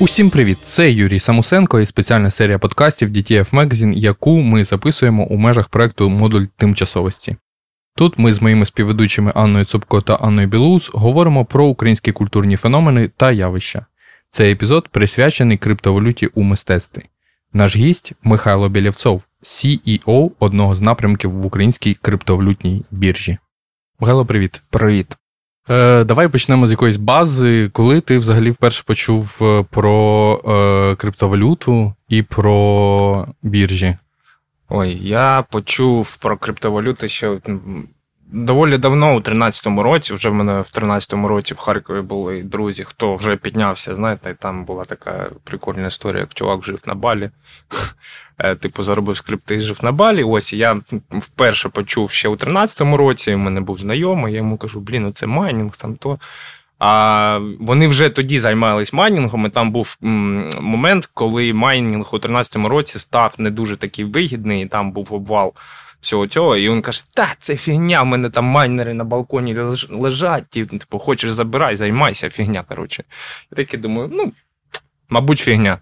Усім привіт! Це Юрій Самусенко і спеціальна серія подкастів DTF Magazine, яку ми записуємо у межах проекту Модуль тимчасовості. Тут ми з моїми співведучими Анною Цупко та Анною Білоус говоримо про українські культурні феномени та явища. Цей епізод присвячений криптовалюті у мистецтві. Наш гість Михайло Білєвцов, CEO одного з напрямків в українській криптовалютній біржі. Михайло, привіт. Привіт. Е, Давай почнемо з якоїсь бази. Коли ти взагалі вперше почув е, про е, криптовалюту і про біржі? Ой, я почув про криптовалюти ще доволі давно, у 13-му році. Вже в мене в 13-му році в Харкові були друзі, хто вже піднявся, знаєте, там була така прикольна історія, як чувак жив на балі. Е, типу, заробив скрипти і жив на балі. Ось я вперше почув ще у 13-му році. У мене був знайомий, я йому кажу, блін, це майнінг там то. А вони вже тоді займалися майнінгом. і Там був момент, коли майнінг у 13-му році став не дуже такий вигідний, і там був обвал всього цього. І він каже: Та, це фігня, в мене там майнери на балконі лежать, і, типу, хочеш забирай, займайся, фігня. коротше. Я такий думаю, ну, мабуть, фігня.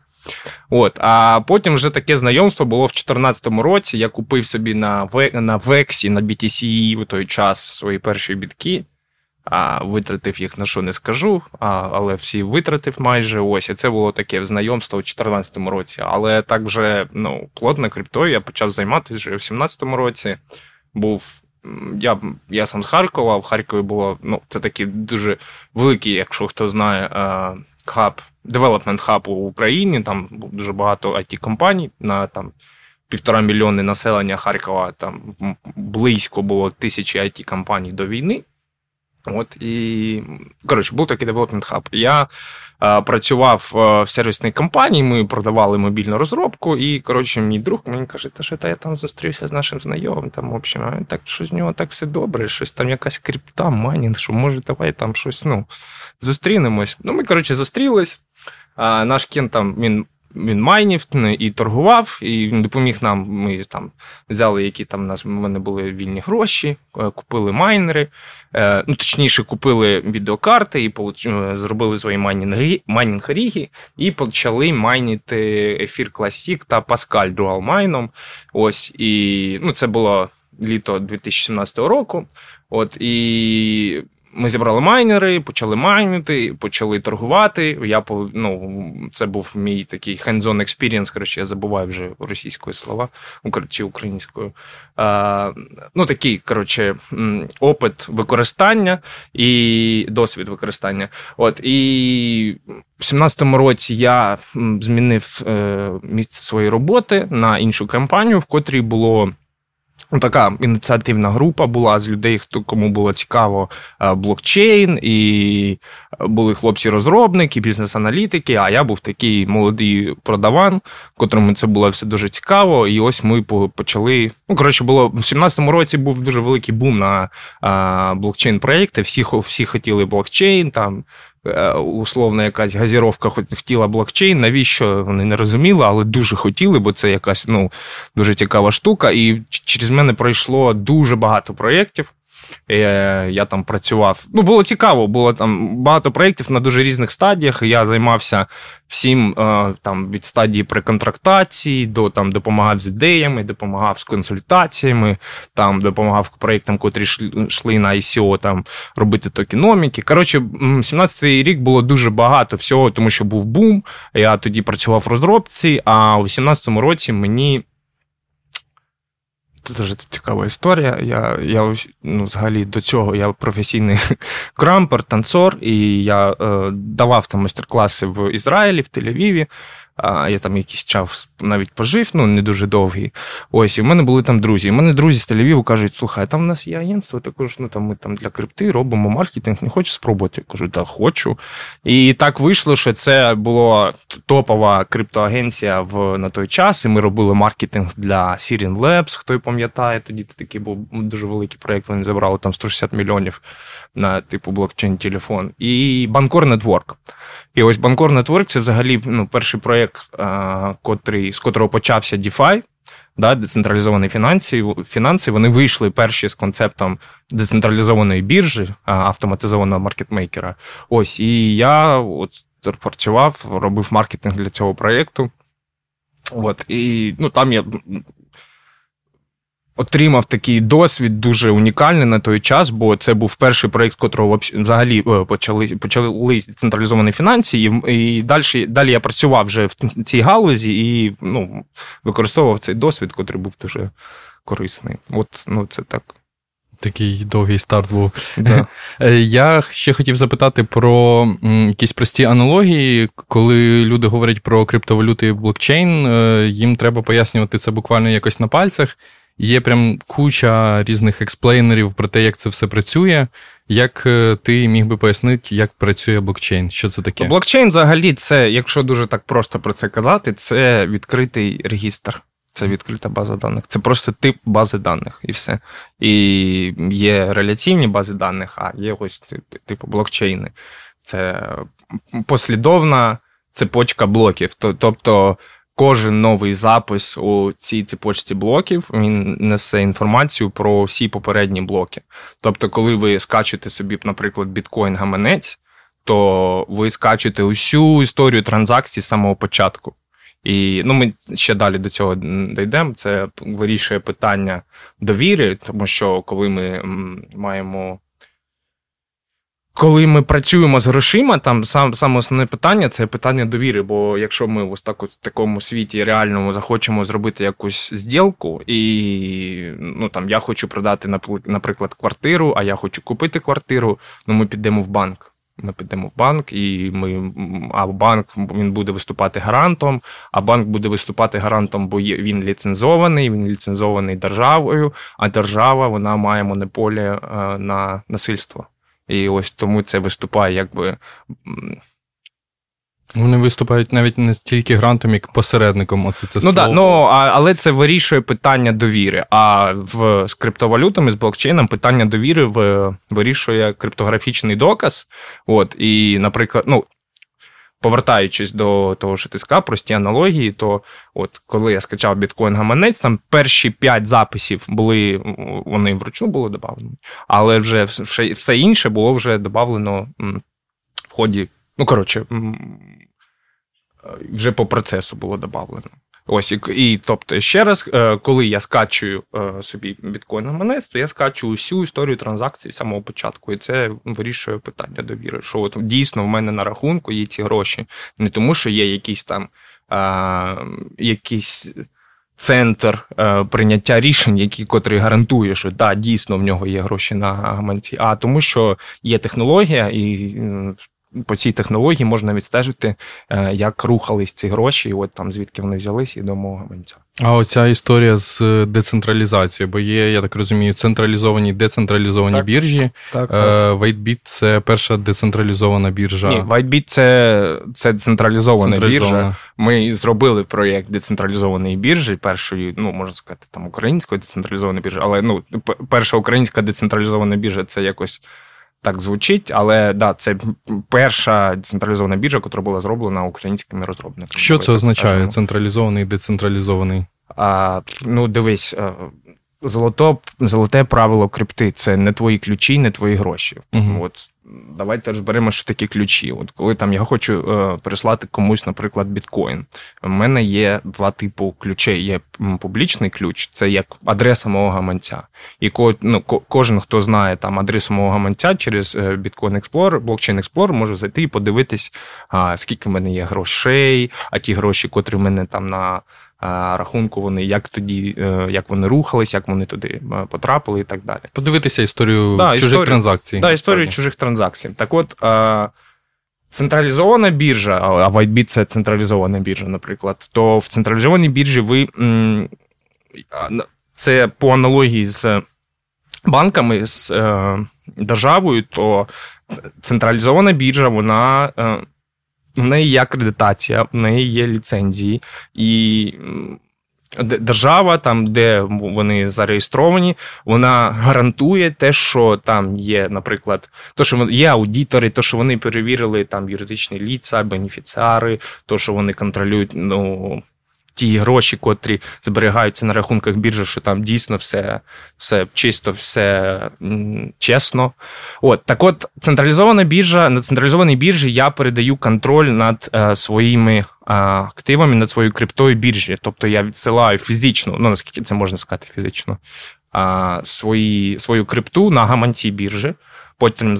От, А потім вже таке знайомство було в 2014 році. Я купив собі на на Вексі, на BTC в той час свої перші бітки. А Витратив їх на що не скажу, а, але всі витратив майже ось. І це було таке знайомство у 2014 році. Але так вже ну, плотно криптою я почав займатися вже у 2017 році. Був я я сам з Харкова, в Харкові було ну, це такий дуже великий, якщо хто знає, хаб, development хаб у Україні. Там дуже багато it компаній на там півтора мільйони населення Харкова. Там близько було тисячі it компаній до війни. От і коротше, був такий development хаб. Я а, працював в сервісній компанії, ми продавали мобільну розробку, і коротше, мій друг мені каже, та що та я там зустрівся з нашим знайомим. Там, в общем, так що з нього так все добре, щось там якась крипта, майнінг, що може, давай там щось ну, зустрінемось. Ну, ми, коротше, зустрілись. А, Наш кент там він він майнів і торгував, і він допоміг нам. Ми там взяли, які там у нас в мене були вільні гроші, е, купили майнери. Е, ну, точніше, купили відеокарти і е, зробили свої майнінг ріги, і почали майнити ефір Classic та Pascal Dual майном. Ось і ну, це було літо 2017 року. От і ми зібрали майнери, почали майнити, почали торгувати. Я ну, Це був мій такий hands-on experience, коротше, я забуваю вже російською слова чи українською. А, Ну, Такий коротше, опит використання і досвід використання. От, І в 17-му році я змінив е, місце своєї роботи на іншу компанію, в котрій було. Ну, така ініціативна група була з людей, хто кому було цікаво е, блокчейн, і були хлопці-розробники, бізнес-аналітики. А я був такий молодий продаван, котрому це було все дуже цікаво. І ось ми почали. Ну, коротше, було в 17-му році був дуже великий бум на е, блокчейн-проєкти. Всі всі хотіли блокчейн, там Е, условно якась газіровка хотіла блокчейн, навіщо вони не розуміли, але дуже хотіли, бо це якась ну, дуже цікава штука. І через мене пройшло дуже багато проєктів. Е, я там працював. Ну, було цікаво, було там багато проєктів на дуже різних стадіях. Я займався всім е, там від стадії преконтрактації до там допомагав з ідеями, допомагав з консультаціями, там допомагав проєктам, котрі йшли на ICO, там робити токеноміки. Коротше, 17-й рік було дуже багато всього, тому що був бум. Я тоді працював в розробці, а у 18-му році мені. Дуже цікава історія. Я я ну, взагалі до цього я професійний крампер, танцор, і я е, давав там майстер-класи в Ізраїлі, в Тель-Авіві. Я там якийсь час навіть пожив, ну не дуже довгий. Ось, і в мене були там друзі. В мене друзі з Тель-Авіву кажуть, слухай, там в нас є агентство, також ну там ми там для крипти робимо маркетинг, не хочеш спробувати? Я кажу, так, хочу. І так вийшло, що це була топова криптоагенція в на той час. І ми робили маркетинг для Sirin Labs, хто пам'ятає, тоді такий був дуже великий проєкт, вони забрали там 160 мільйонів на типу блокчейн-телефон. І Bancor Network. І ось Bancor Network це взагалі ну, перший проєкт, котрий, з котрого почався DeFi, да, децентралізовані фінанси, фінанси, вони вийшли перші з концептом децентралізованої біржі, автоматизованого маркетмейкера. Ось, і я от працював, робив маркетинг для цього проєкту. От, І ну, там я отримав такий досвід дуже унікальний на той час, бо це був перший проєкт, котрого взагалі е, почали почали централізовані фінанси, і і далі далі я працював вже в цій галузі і ну, використовував цей досвід, котрий був дуже корисний. От ну, це так. Такий довгий старт був. Да. Е, я ще хотів запитати про якісь прості аналогії. Коли люди говорять про криптовалюти і блокчейн, е, їм треба пояснювати це буквально якось на пальцях. Є прям куча різних експлейнерів про те, як це все працює. Як е, ти міг би пояснити, як працює блокчейн? Що це таке? Блокчейн, взагалі, це, якщо дуже так просто про це казати, це відкритий регістр. Це відкрита база даних. Це просто тип бази даних і все. І є реляційні бази даних, а є ось типу блокчейни. Це послідовна цепочка блоків. Тобто кожен новий запис у цій цепочці блоків він несе інформацію про всі попередні блоки. Тобто, коли ви скачете собі, наприклад, біткоін-гаманець, то ви скачете усю історію транзакцій з самого початку. І ну, ми ще далі до цього дійдемо. Це вирішує питання довіри, тому що коли ми маємо. Коли ми працюємо з грошима, там сам саме основне питання це питання довіри. Бо якщо ми ось так от в такому світі реальному захочемо зробити якусь зділку, і ну там я хочу продати, наприклад, квартиру, а я хочу купити квартиру, ну ми підемо в банк. Ми підемо в банк, і ми а банк він буде виступати гарантом. А банк буде виступати гарантом, бо він ліцензований, він ліцензований державою, а держава вона має монополію е, на насильство. І ось тому це виступає якби вони виступають навіть не стільки грантом, як посередником. Оце це Ну да, ну але це вирішує питання довіри. А в з криптовалютами, з блокчейном питання довіри в, вирішує криптографічний доказ. От, І, наприклад, ну. Повертаючись до того, що ти сказав, прості аналогії, то от коли я скачав біткоін гаманець, там перші п'ять записів були, вони вручну були додавлені, але вже все, інше було вже додавлено в ході Ну, коротше, вже по процесу було додавлено. Ось і, і тобто, ще раз, е, коли я скачую е, собі біткоін гаманець, то я скачую всю історію транзакцій з самого початку. І це вирішує питання довіри. Що от дійсно в мене на рахунку є ці гроші. Не тому, що є якийсь там а, якийсь центр а, прийняття рішень, який котрий гарантує, що да, дійсно в нього є гроші на гаманці, а тому, що є технологія і по цій технології можна відстежити, е, як рухались ці гроші, і от там звідки вони взялись, і до гаманця. А оця історія з децентралізацією, бо є, я так розумію, централізовані децентралізовані так, біржі. Так, так. WhiteBit – це перша децентралізована біржа. Ні, WhiteBit – це це централізована, централізована біржа. Ми зробили проєкт децентралізованої біржі, першої, ну можна сказати, там української децентралізованої біржі, але ну, перша українська децентралізована біржа це якось так звучить, але да, це перша децентралізована біржа, яка була зроблена українськими розробниками. Що це означає? Централізований, децентралізований? А, Ну, дивись, золото, золоте правило крипти це не твої ключі, не твої гроші. Угу. От давайте розберемо, що такі ключі. От коли там я хочу е, переслати комусь, наприклад, біткоін. У мене є два типу ключей. Є публічний ключ, це як адреса мого гаманця. І ко, ну, кожен, хто знає там адресу мого гаманця через е, Bitcoin Explorer, блокчейн Explorer, може зайти і подивитись, а, скільки в мене є грошей, а ті гроші, котрі в мене там на рахунку вони, як тоді, е, як вони рухались, як вони туди е, потрапили і так далі. Подивитися історію да, чужих історію, транзакцій. Так, історію чужих транзакцій. Так от. Централізована біржа, а WhiteBit – це централізована біржа, наприклад, то в централізованій біржі ви це по аналогії з банками, з е, державою, то централізована біржа, вона в неї є акредитація, в неї є ліцензії, і держава, там, де вони зареєстровані, вона гарантує те, що там є, наприклад, то, що є аудітори, то, що вони перевірили там юридичні ліца, бенефіціари, то, що вони контролюють ну, ті гроші, котрі зберігаються на рахунках біржі, що там дійсно все все чисто, все чесно. От так, от централізована біржа на централізованій біржі я передаю контроль над е, своїми е, активами, над своєю криптою біржі. Тобто я відсилаю фізично, ну наскільки це можна сказати, фізично, свої, свою крипту на гаманці біржі потім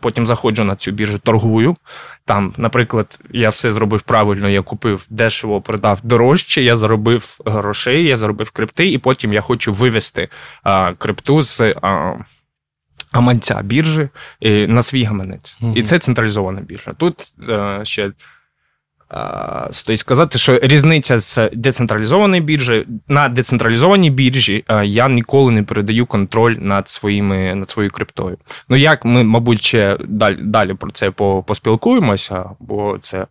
потім заходжу на цю біржу, торгую. Там, наприклад, я все зробив правильно, я купив дешево, продав дорожче, я заробив грошей, я заробив крипти, і потім я хочу вивести а, крипту з. А, Гаманця біржі на свій гаманець. Mm-hmm. І це централізована біржа. Тут е, ще Стоїть сказати, що різниця з децентралізованої біржі на децентралізованій біржі я ніколи не передаю контроль над своїми над своєю криптою. Ну як ми, мабуть, ще далі далі про це поспілкуємося, бо це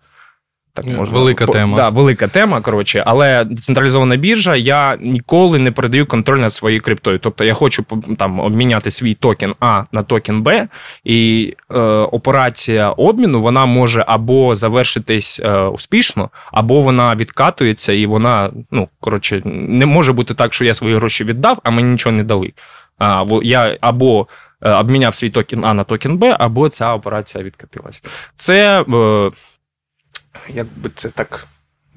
так можна велика по, тема. Да, велика тема. Коротше, але децентралізована біржа, я ніколи не передаю контроль над своєю криптою. Тобто я хочу там обміняти свій токен А на токен Б, і е, операція обміну вона може або завершитись е, успішно, або вона відкатується, і вона, ну коротше, не може бути так, що я свої гроші віддав, а мені нічого не дали. А, Я або е, обміняв свій токен А на токен Б, або ця операція відкатилась. Це. Як би це так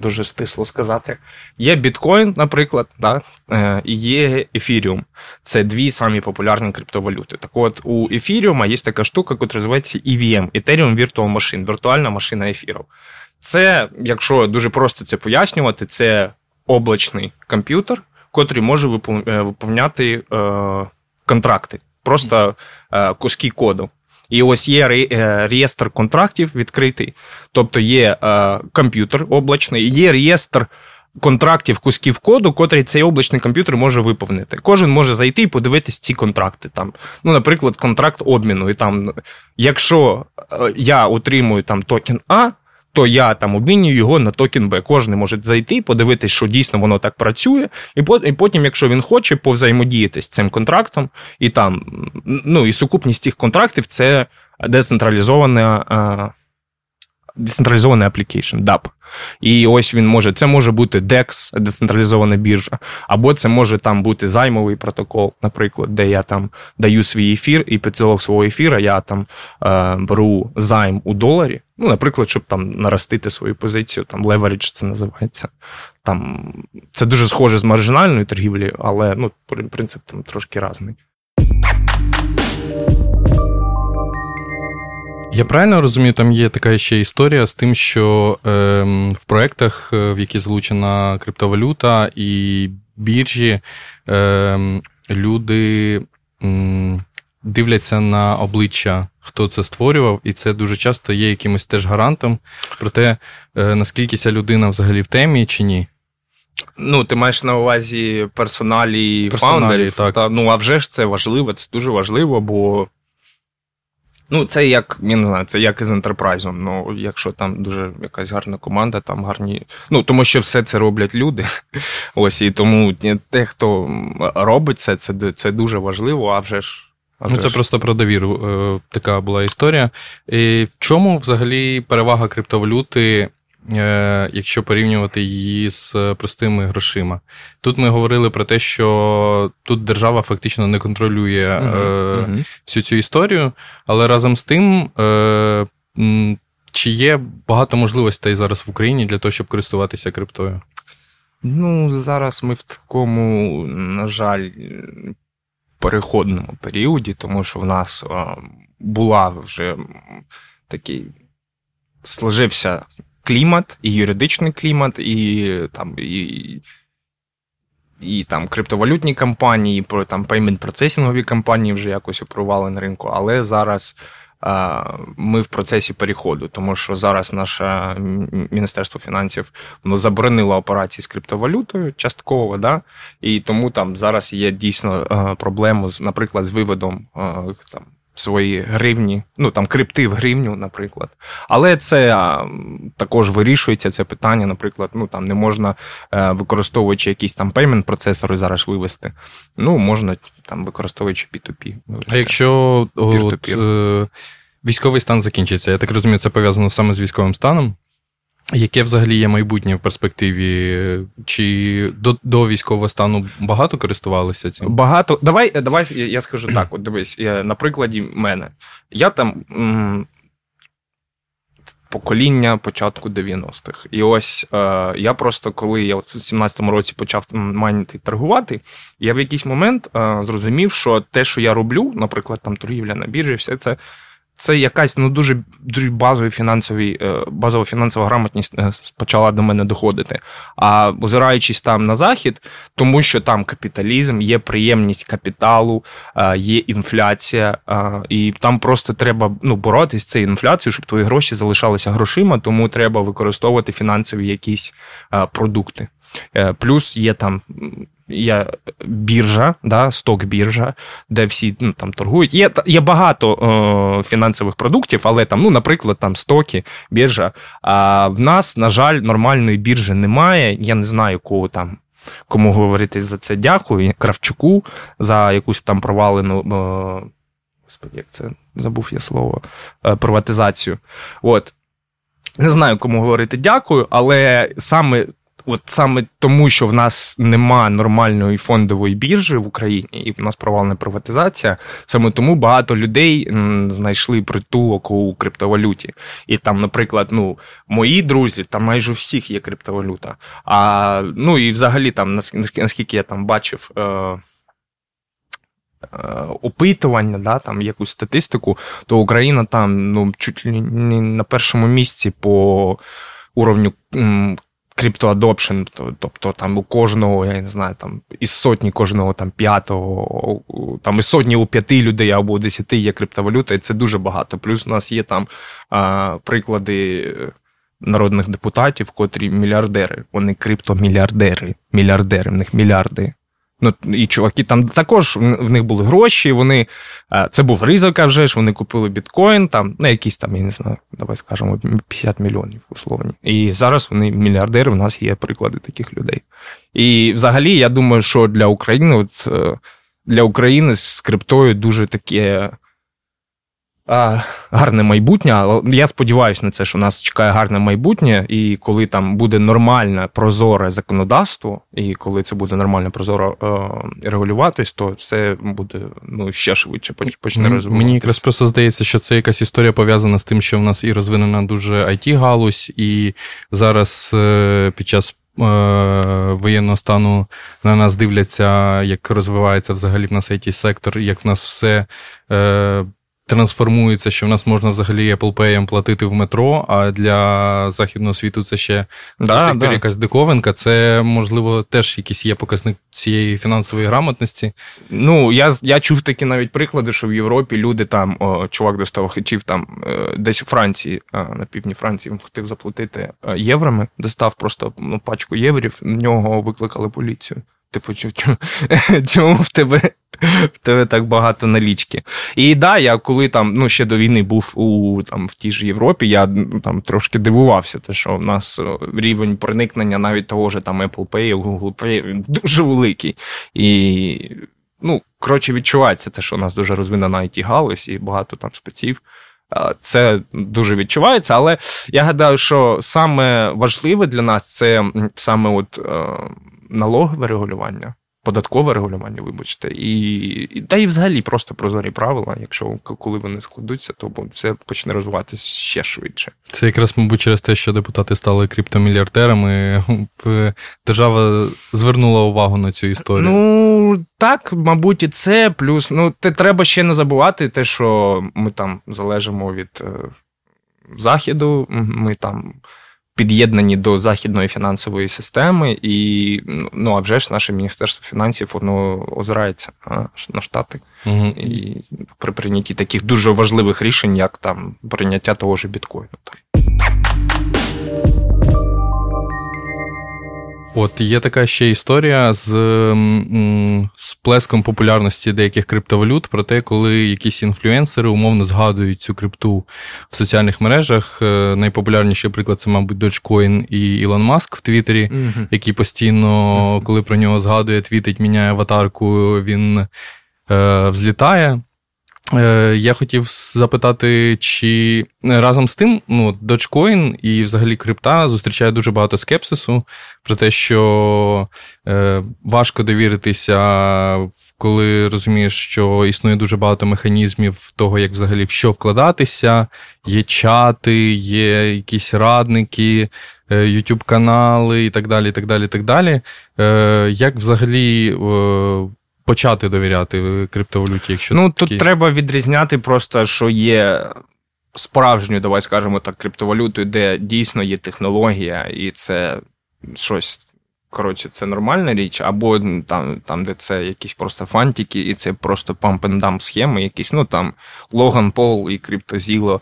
дуже стисло сказати, є біткоін, наприклад, да, е, і є ефіріум. Це дві самі популярні криптовалюти. Так от у ефіріума є така штука, яка називається EVM Ethereum Virtual Machine, віртуальна машина ефірів. Це, якщо дуже просто це пояснювати, це облачний комп'ютер, котрий може е, виповняти е, контракти, просто куски коду. І ось є е, реєстр контрактів відкритий, тобто є е, комп'ютер облачний, є реєстр контрактів кусків коду, котрий цей облачний комп'ютер може виповнити. Кожен може зайти і подивитись ці контракти. Там, Ну, Наприклад, контракт обміну. І там, Якщо е, я отримую там токен А, то я там обмінюю його на токен Б. Кожен може зайти, подивитись, що дійсно воно так працює, і потім, якщо він хоче повзаємодіяти з цим контрактом, і там, ну і сукупність цих контрактів це децентралізована Decentralizований application, DApp. І ось він може, це може бути DEX, децентралізована біржа, або це може там бути займовий протокол, наприклад, де я там даю свій ефір, і під залог свого ефіра я там е, беру займ у доларі. Ну, наприклад, щоб там наростити свою позицію, там leverage це називається. Там Це дуже схоже з маржинальною торгівлею, але ну, принцип там трошки різний. Я правильно розумію, там є така ще історія з тим, що е, в проєктах, в які залучена криптовалюта і біржі, е, люди е, дивляться на обличчя, хто це створював, і це дуже часто є якимось теж гарантом про те, е, наскільки ця людина взагалі в темі чи ні. Ну, ти маєш на увазі персоналі, персоналі фаундерів. Так. Та, ну, а вже ж це важливо, це дуже важливо, бо Ну, це як, я не знаю, це як із ентерпрайзом. Ну, якщо там дуже якась гарна команда, там гарні. Ну, тому що все це роблять люди. Ось, і тому те, хто робить це, це це дуже важливо, а вже ж. А ну, це ж. просто про довіру. Е, така була історія. І В чому взагалі перевага криптовалюти якщо порівнювати її з простими грошима. Тут ми говорили про те, що тут держава фактично не контролює uh-huh, uh-huh. всю цю історію, але разом з тим. Е, чи є багато можливостей зараз в Україні для того, щоб користуватися криптою? Ну, зараз ми в такому, на жаль, переходному періоді, тому що в нас була вже такий сложився клімат, і юридичний клімат, і там і, і там криптовалютні компанії, про там пеймент-процесінгові компанії вже якось опрували на ринку. Але зараз ми в процесі переходу, тому що зараз наше Міністерство фінансів воно заборонило операції з криптовалютою частково, да? і тому там зараз є дійсно проблему, наприклад, з виводом там свої гривні, ну там крипти в гривню, наприклад. Але це а, також вирішується це питання, наприклад, ну там не можна, е, використовуючи якісь там payment процесори зараз вивести. Ну, можна там використовуючи P2P. Вивести. А якщо от, е, військовий стан закінчиться, я так розумію, це пов'язано саме з військовим станом. Яке взагалі є майбутнє в перспективі? Чи до до військового стану багато користувалися цим? Багато. Давай давай я скажу так: от дивись, на прикладі мене. Я там м- покоління початку 90-х. І ось е, я просто коли я в 17-му році почав майнити торгувати, я в якийсь момент е, зрозумів, що те, що я роблю, наприклад, там торгівля на біржі, все це це якась ну дуже дуже базові фінансові, е, базова фінансова грамотність е, почала до мене доходити. А озираючись там на захід, тому що там капіталізм, є приємність капіталу, е, є інфляція, і там просто треба ну, боротися з цією інфляцією, щоб твої гроші залишалися грошима, тому треба використовувати фінансові якісь продукти. Плюс є там є біржа, да, сток-біржа, де всі ну, там торгують. Є є багато е, фінансових продуктів, але там, ну, наприклад, там стоки, біржа. А в нас, на жаль, нормальної біржі немає. Я не знаю, кого там. Кому говорити за це дякую. Кравчуку за якусь там провалену. Е, господи, як це забув я слово, е, приватизацію. От. Не знаю, кому говорити дякую, але саме От саме тому, що в нас нема нормальної фондової біржі в Україні, і в нас провалена приватизація, саме тому багато людей знайшли притулок у криптовалюті. І там, наприклад, ну, мої друзі, там майже у всіх є криптовалюта. А ну і взагалі, там, наскільки я там бачив. Е, е Опитування, да, там якусь статистику, то Україна там ну, чуть ли не на першому місці по уровню криптоадопшн, тобто там у кожного, я не знаю, там із сотні кожного там п'ятого, там із сотні у п'яти людей або у десяти є криптовалюта, і це дуже багато. Плюс у нас є там а, приклади народних депутатів, котрі мільярдери. Вони криптомільярдери, мільярдери, в них мільярди. Ну, І чуваки там також в них були гроші. Вони це був ризик, а вже ж вони купили біткоін, там, ну, якісь там, я не знаю, давай скажемо, 50 мільйонів условні. І зараз вони мільярдери, у нас є приклади таких людей. І взагалі, я думаю, що для України, от, е, для України з криптою дуже таке гарне майбутнє. Але я сподіваюся на це, що нас чекає гарне майбутнє, і коли там буде нормальне прозоре законодавство, і коли це буде нормально прозоро е, регулюватись, то все буде ну ще швидше почне розвиватися. Мені якраз просто здається, що це якась історія пов'язана з тим, що в нас і розвинена дуже it галузь і зараз е, під час. Е, воєнного стану на нас дивляться, як розвивається взагалі в нас it сектор, як в нас все трансформується, що в нас можна взагалі Apple Pay платити в метро, а для західного світу це ще да, да. якась диковинка. Це, можливо, теж якийсь є показник цієї фінансової грамотності. Ну, я я чув такі навіть приклади, що в Європі люди там, о, чувак достав хотів там е, десь у Франції, на півдні Франції, він хотів заплатити е, єврами, достав просто ну, пачку єврів, в нього викликали поліцію. Типу, чому в тебе в тебе так багато налічки? І да, я коли там ну, ще до війни був у там в тій ж Європі, я там трошки дивувався, те, що в нас рівень проникнення навіть того ж там Apple Pay, Google Pay дуже великий. І, ну, коротше, відчувається те, що у нас дуже розвинена it галузь і багато там спеців. Це дуже відчувається, але я гадаю, що саме важливе для нас це саме от е, налогове регулювання, податкове регулювання, вибачте, і, і та й взагалі просто прозорі правила. Якщо коли вони складуться, то все почне розвиватися ще швидше. Це якраз, мабуть, через те, що депутати стали криптомільярдерами. Держава звернула увагу на цю історію. Ну так, мабуть, і це плюс. Ну, те треба ще не забувати, те, що ми там залежимо від е, заходу, ми там під'єднані до західної фінансової системи, і ну а вже ж наше міністерство фінансів воно озирається на штати угу. і при прийнятті таких дуже важливих рішень, як там прийняття того ж біткоїну. От є така ще історія з сплеском популярності деяких криптовалют про те, коли якісь інфлюенсери умовно згадують цю крипту в соціальних мережах. Е, найпопулярніший приклад це, мабуть, Dogecoin і Ілон Маск в Твіттері, mm-hmm. який постійно, коли про нього згадує, твітить, міняє аватарку, він е, взлітає. Е, я хотів запитати, чи разом з тим ну, Dogecoin і взагалі крипта зустрічає дуже багато скепсису про те, що е, важко довіритися, коли розумієш, що існує дуже багато механізмів того, як взагалі в що вкладатися. Є чати, є якісь радники, е, YouTube канали і так далі. і так далі, і так далі. Е, Як взагалі. Е, почати довіряти криптовалюті, якщо ну такі... тут треба відрізняти просто, що є справжньою, давай скажемо так, криптовалютою, де дійсно є технологія, і це щось. Коротше, це нормальна річ, або там, там, де це якісь просто фантики, і це просто pump and dump схеми, якісь, ну там Логан Пол і Криптозіло,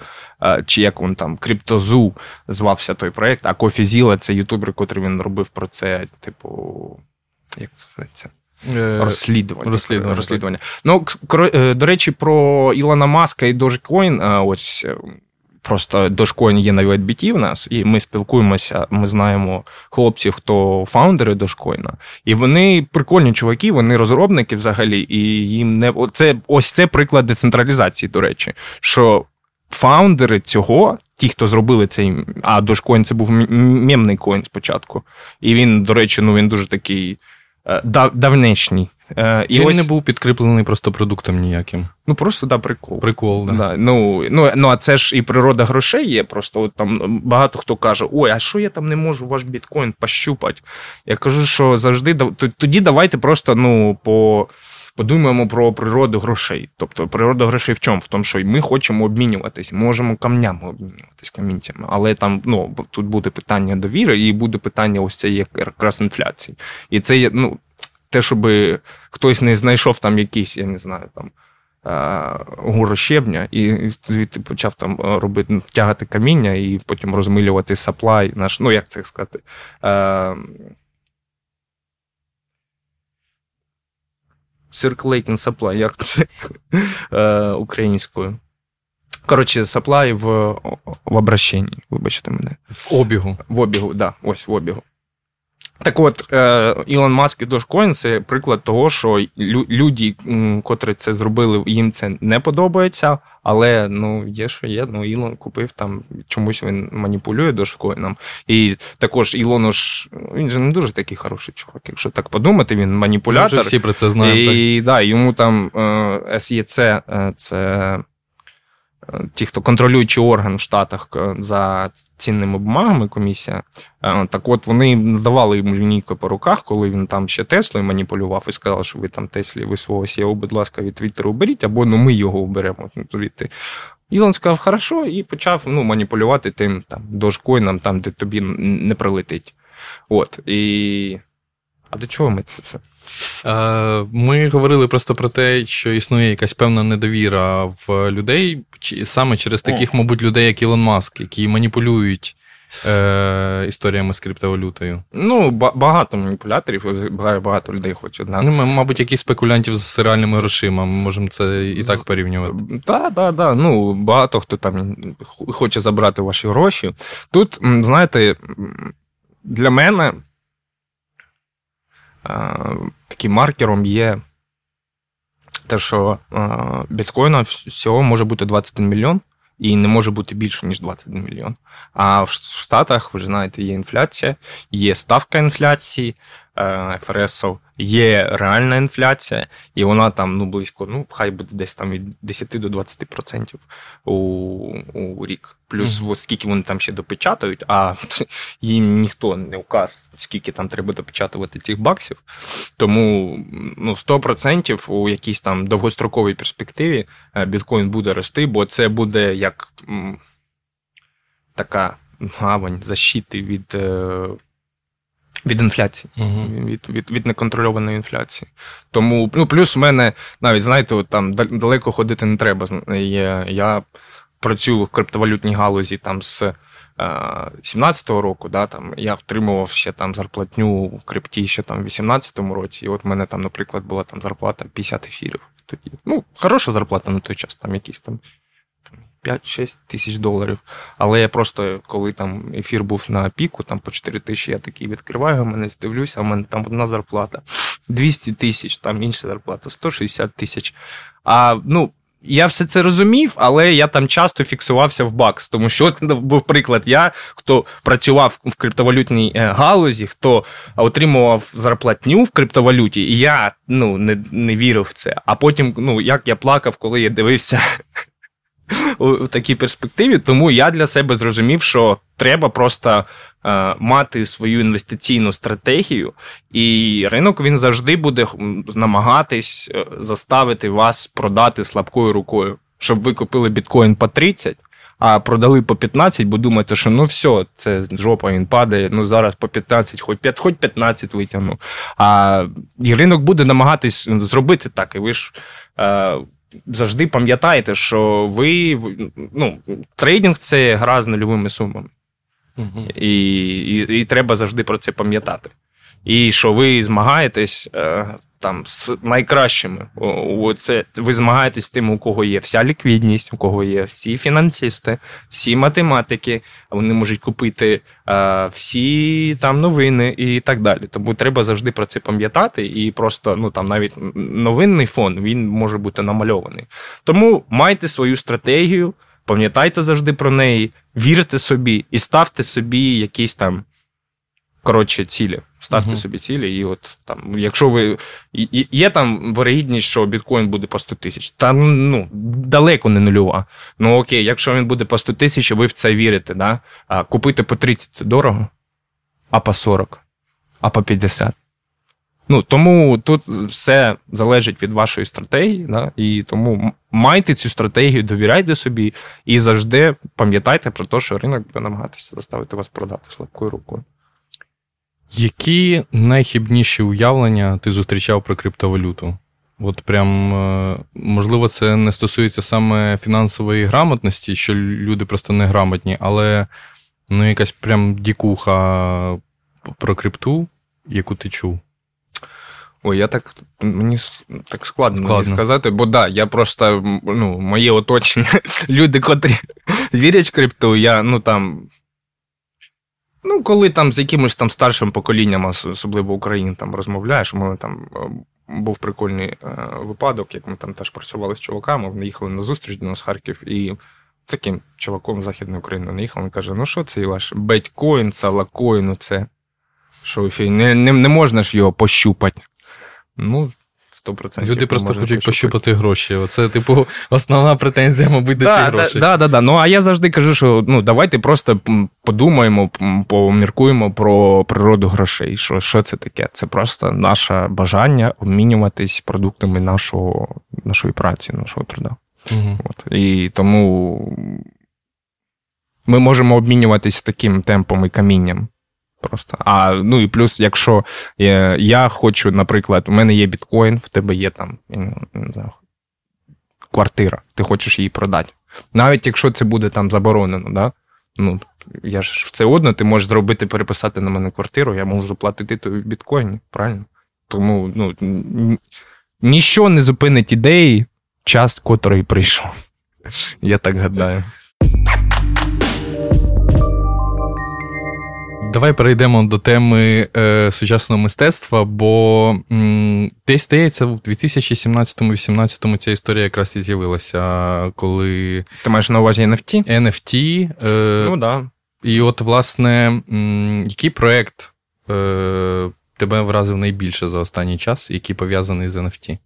чи як він там, Криптозу звався той проєкт, а Кофізіло це ютубер, котрий він робив про це, типу, як це зветься? Е, розслідування. Розслідування. розслідування. Ну, е, До речі, про Ілона Маска і Dogecoin, ось е, просто Dogecoin є на USDT в нас, і ми спілкуємося, ми знаємо хлопців, хто фаундери Dogecoin, і вони прикольні чуваки, вони розробники взагалі, і їм не це ось це приклад децентралізації, до речі, що фаундери цього. Ті, хто зробили цей, а Dogecoin це був мемний коін спочатку. І він, до речі, ну він дуже такий дав, давнишній. Е, і Він ось... не був підкріплений просто продуктом ніяким. Ну просто да, прикол. Прикол, да. да. Ну, ну, ну, а це ж і природа грошей є. Просто от там багато хто каже: Ой, а що я там не можу ваш біткоін пощупати? Я кажу, що завжди тоді давайте просто ну, по. Подумаємо про природу грошей. Тобто природа грошей в чому? В тому, що ми хочемо обмінюватись, можемо камнями обмінюватись камінцями. Але там ну, тут буде питання довіри і буде питання ось цієї якраз інфляції. І це є, ну, те, щоб хтось не знайшов там якийсь, я не знаю, там. Гуру щебня, і звідти почав там робити тягати каміння і потім розмилювати саплай, наш, ну як це сказати, circulating supply, як це е, українською. Коротше, supply в в обращенні, вибачте мене. В обігу. В обігу, да, ось в обігу. Так от, е, Ілон Маск і Dogecoin – це приклад того, що люди, котрі це зробили, їм це не подобається, але ну, є, що є. Ну, Ілон купив там, чомусь він маніпулює Dogecoin. І також Ілону ж він же не дуже такий хороший чувак. Якщо так подумати, він маніпулятор. Ми вже всі про це знаємо. І так, да, йому там SEC е, – це ті, хто контролюючий орган в Штатах е, за цінними бумагами, комісія, е, так от вони надавали йому лінійку по руках, коли він там ще Теслою маніпулював і сказав, що ви там Теслі, ви свого будь ласка, від Твіттеру уберіть, або ну ми його уберемо звідти. Ілон сказав, хорошо, і почав ну, маніпулювати тим там дошкоїном, там, де тобі не прилетить. От. І а до чого ми це все? Ми говорили просто про те, що існує якась певна недовіра в людей, саме через таких, мабуть, людей, як Ілон Маск, які маніпулюють е, історіями з криптовалютою. Ну, багато маніпуляторів, багато людей хочуть. Да. Ну, Мабуть, якісь спекулянтів з реальними грошима. Ми можемо це і так порівнювати. Так, так, так. Ну, багато хто там хоче забрати ваші гроші. Тут, знаєте, для мене таким маркером є те, що біткоїна всього може бути 21 мільйон. І не може бути більше, ніж 21 мільйон. А в Штатах, ви ж знаєте, є інфляція, є ставка інфляції, Е, ФРСов є реальна інфляція, і вона там ну близько, ну хай буде десь там від 10 до 20% у у рік. Плюс mm-hmm. скільки вони там ще допечатають, а їм ніхто не указ, скільки там треба допечатувати цих баксів. Тому ну, 100% у якійсь там довгостроковій перспективі е, біткоін буде рости, бо це буде як м, така гавань защити від. Е, від інфляції, uh-huh. від від, від неконтрольованої інфляції. Тому, ну, плюс в мене навіть, знаєте, от там далеко ходити не треба. Я, я працюю в криптовалютній галузі там з 17-го року, да, там, я отримував ще там зарплатню в крипті ще там в 18-му році. І от в мене там, наприклад, була там зарплата 50 ефірів. Тоді. Ну, хороша зарплата на той час, там якісь там 5-6 тисяч доларів. Але я просто, коли там ефір був на піку, там по 4 тисячі, я такий відкриваю, мене дивлюся, а в мене там одна зарплата. 200 тисяч, там інша зарплата, 160 тисяч. А ну, я все це розумів, але я там часто фіксувався в бакс. Тому що от був приклад, я хто працював в криптовалютній е, галузі, хто отримував зарплатню в криптовалюті, і я ну, не не вірив в це. А потім, ну як я плакав, коли я дивився у такій перспективі. Тому я для себе зрозумів, що треба просто е, мати свою інвестиційну стратегію, і ринок він завжди буде намагатись е, заставити вас продати слабкою рукою, щоб ви купили біткоін по 30. А продали по 15, бо думаєте, що ну все, це жопа, він падає. Ну зараз по 15, хоч 5, хоч 15 витягну. А і ринок буде намагатись зробити так, і ви ж е, завжди пам'ятайте, що ви ну, трейдинг це гра з нульовими сумами. Угу. І, і, і треба завжди про це пам'ятати. І що ви змагаєтесь е, там з найкращими. Це ви змагаєтесь з тим, у кого є вся ліквідність, у кого є всі фінансисти, всі математики, вони можуть купити е, всі там новини і так далі. Тому треба завжди про це пам'ятати. І просто ну там навіть новинний фон він може бути намальований. Тому майте свою стратегію, пам'ятайте завжди про неї, вірте собі і ставте собі якісь там коротше цілі. Ставте uh-huh. собі цілі, і от там, якщо ви є там вирогідність, що біткоін буде по 100 тисяч, та ну далеко не нульова. Ну окей, якщо він буде по 100 тисяч, ви в це вірите, да? а купити по 30 це дорого, а по 40, а по 50. Ну тому тут все залежить від вашої стратегії, да? і тому майте цю стратегію, довіряйте собі і завжди пам'ятайте про те, що ринок буде намагатися заставити вас продати слабкою рукою. Які найхибніші уявлення ти зустрічав про криптовалюту? От прям, е, можливо, це не стосується саме фінансової грамотності, що люди просто не грамотні, але ну, якась прям дікуха про крипту, яку ти чув. Ой, я так мені так складно, складно. сказати, бо да, я просто ну, моє оточення, люди, котрі вірять в крипту, я ну там Ну, коли там з якимось там старшим поколінням, особливо Україн, там розмовляєш, мене там е, був прикольний е, випадок, як ми там теж працювали з чуваками, вони їхали на зустріч до нас Харків, і таким чуваком Західної України наїхав, він каже: ну що це ваш бетькоін, салакоін, це що не, не, не можна ж його пощупати. Ну, 100%. Люди просто хочуть пощупати гроші. Оце, типу, основна претензія, мабуть, до да, цих грошей. Да, да, да. Ну а я завжди кажу, що ну давайте просто подумаємо, поміркуємо про природу грошей. Що що це таке? Це просто наше бажання обмінюватись продуктами нашого, нашої праці, нашого труда. Угу. От. І тому ми можемо обмінюватись таким темпом і камінням. Просто. А ну і плюс, якщо я, я хочу, наприклад, у мене є біткоін, в тебе є там не знаю, квартира, ти хочеш її продати. Навіть якщо це буде там заборонено, да? ну, я ж все одно, ти можеш зробити, переписати на мене квартиру, я можу заплатити тобі в біткоїні, правильно? Тому ну, ніщо не зупинить ідеї, час котрий прийшов. Я так гадаю. Давай перейдемо до теми е, сучасного мистецтва, бо м, десь здається, в 2017-2018 ця історія якраз і з'явилася, коли. Ти маєш на увазі NFT? NFT. Е, ну, да. І от, власне, м, який проєкт е, тебе вразив найбільше за останній час, який пов'язаний з NFT?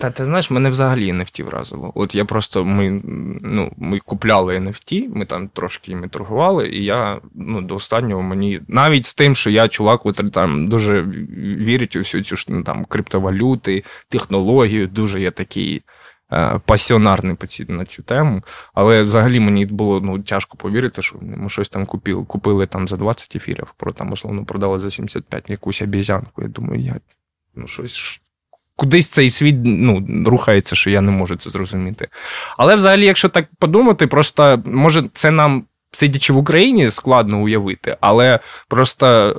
Та ти знаєш, мене взагалі NFT вразило. От я просто ми ну, ми купляли NFT, ми там трошки іми торгували, і я ну, до останнього мені навіть з тим, що я чувак, який там дуже вірить у всю цю ну, там криптовалюти, технологію, дуже я такий е, пасіонарний на цю тему. Але взагалі мені було ну, тяжко повірити, що ми щось там купили. Купили там за 20 ефірів, про там, условно, продали за 75 якусь обізянку. Я думаю, я ну щось кудись цей світ ну, рухається, що я не можу це зрозуміти. Але взагалі, якщо так подумати, просто може це нам, сидячи в Україні, складно уявити, але просто.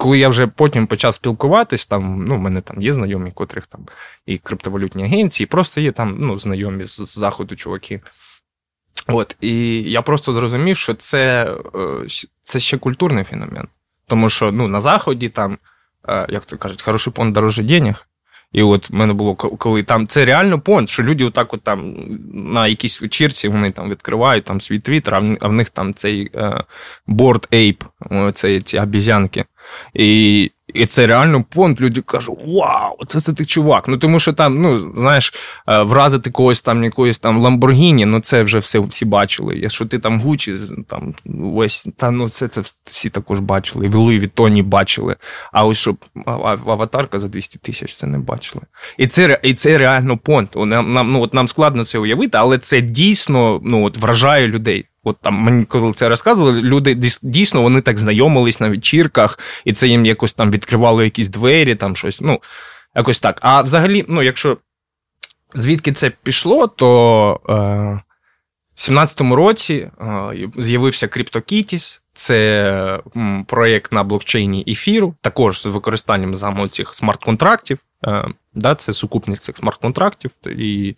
Коли я вже потім почав спілкуватись, там ну, в мене там є знайомі, котрих там і криптовалютні агенції, просто є там ну, знайомі з, заходу чуваки. От, І я просто зрозумів, що це е, це ще культурний феномен. Тому що ну, на Заході там, е, як це кажуть, хороший пон дороже денег. І от в мене було коли там це реально понт, що люди отак от там на якійсь вечірці вони там відкривають там свій твіттер, а в них там цей борт ейп, це ці обізянки. І і це реально понт. Люди кажуть, вау, це це ти чувак. Ну тому що там, ну знаєш, е, вразити когось там якоїсь там Ламборгіні, ну це вже все всі бачили. Якщо ти там Гучі, там весь та ну це це всі також бачили. В Луї Вітоні бачили. А ось щоб аватарка за 200 тисяч це не бачили. І це і це реально понт. Нам, нам, ну, от нам складно це уявити, але це дійсно ну, от, вражає людей. От там мені коли це розказували, люди дійсно вони так знайомились на вечірках, і це їм якось там відкривало якісь двері, там щось. Ну, якось так. А взагалі, ну, якщо звідки це пішло, то е, в 17-му році е, з'явився CryptoKitties, це проєкт на блокчейні ефіру, також з використанням заму цих смарт-контрактів. Е, да, Це сукупність цих смарт-контрактів і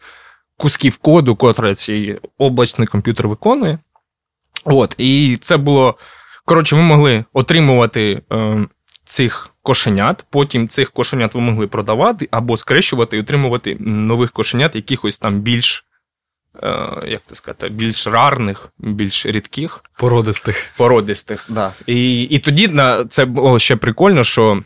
кусків коду, котре цей облачний комп'ютер виконує. От, І це було. Коротше, ви могли отримувати е, цих кошенят, потім цих кошенят ви могли продавати або скрещувати і отримувати нових кошенят, якихось там більш. Е, як це сказати, більш рарних, більш рідких. Породистих. Породистих, да. І і тоді на, це було ще прикольно, що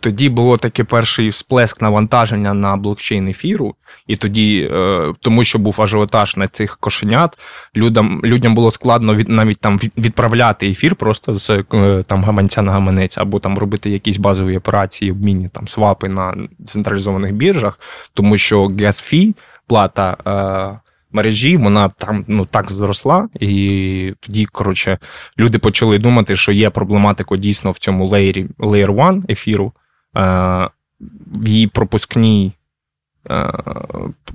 тоді було таке перший всплеск навантаження на блокчейн ефіру, і тоді, е, тому що був ажіотаж на цих кошенят, людям людям було складно від, навіть там відправляти ефір просто з е, там гаманця на гаманець, або там робити якісь базові операції, обмінні там свапи на централізованих біржах, тому що gas fee, плата мережі, вона там ну так зросла, і тоді, коротше, люди почали думати, що є проблематика дійсно в цьому леєрі Layer 1 ефіру, е, в її пропускній. Е,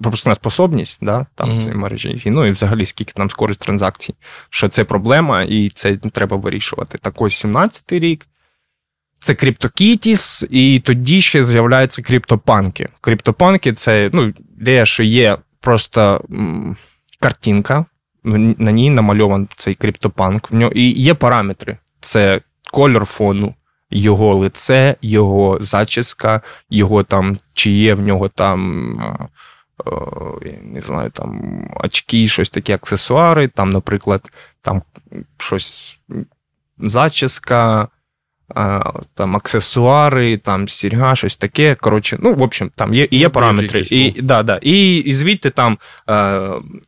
пропускна способність да, там mm-hmm. цієї мережі, ну і взагалі скільки там скорість транзакцій, що це проблема, і це треба вирішувати. Так ось 17-й рік. Це CryptoKitties, і тоді ще з'являються криптопанки. Криптопанки це ну, ідея, що є просто картинка, на ній намальований цей криптопанк. В нього і є параметри: це кольор фону, його лице, його зачіска, його там, чи є в нього там. Не знаю, там очки, щось такі аксесуари, там, наприклад, там щось зачіска, там аксесуари, там сірга, щось таке. Коротше, ну, в общем, там є є параметри. І да, да, і, і звідти там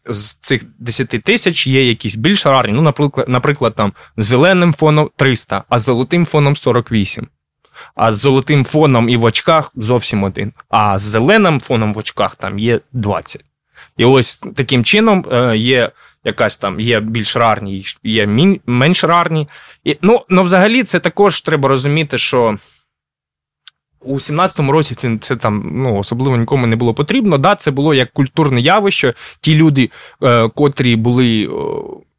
з цих 10 тисяч є якісь більш рарні. Ну, наприклад, наприклад, там зеленим фоном 300, а золотим фоном 48. А з золотим фоном і в очках зовсім один. А з зеленим фоном в очках там є 20. І ось таким чином е, є якась там є більш рарні, є менш рарні. І, Ну, ну, взагалі, це також треба розуміти, що. У 17-му році це це там ну, особливо нікому не було потрібно. Да, Це було як культурне явище. Ті люди, е, котрі були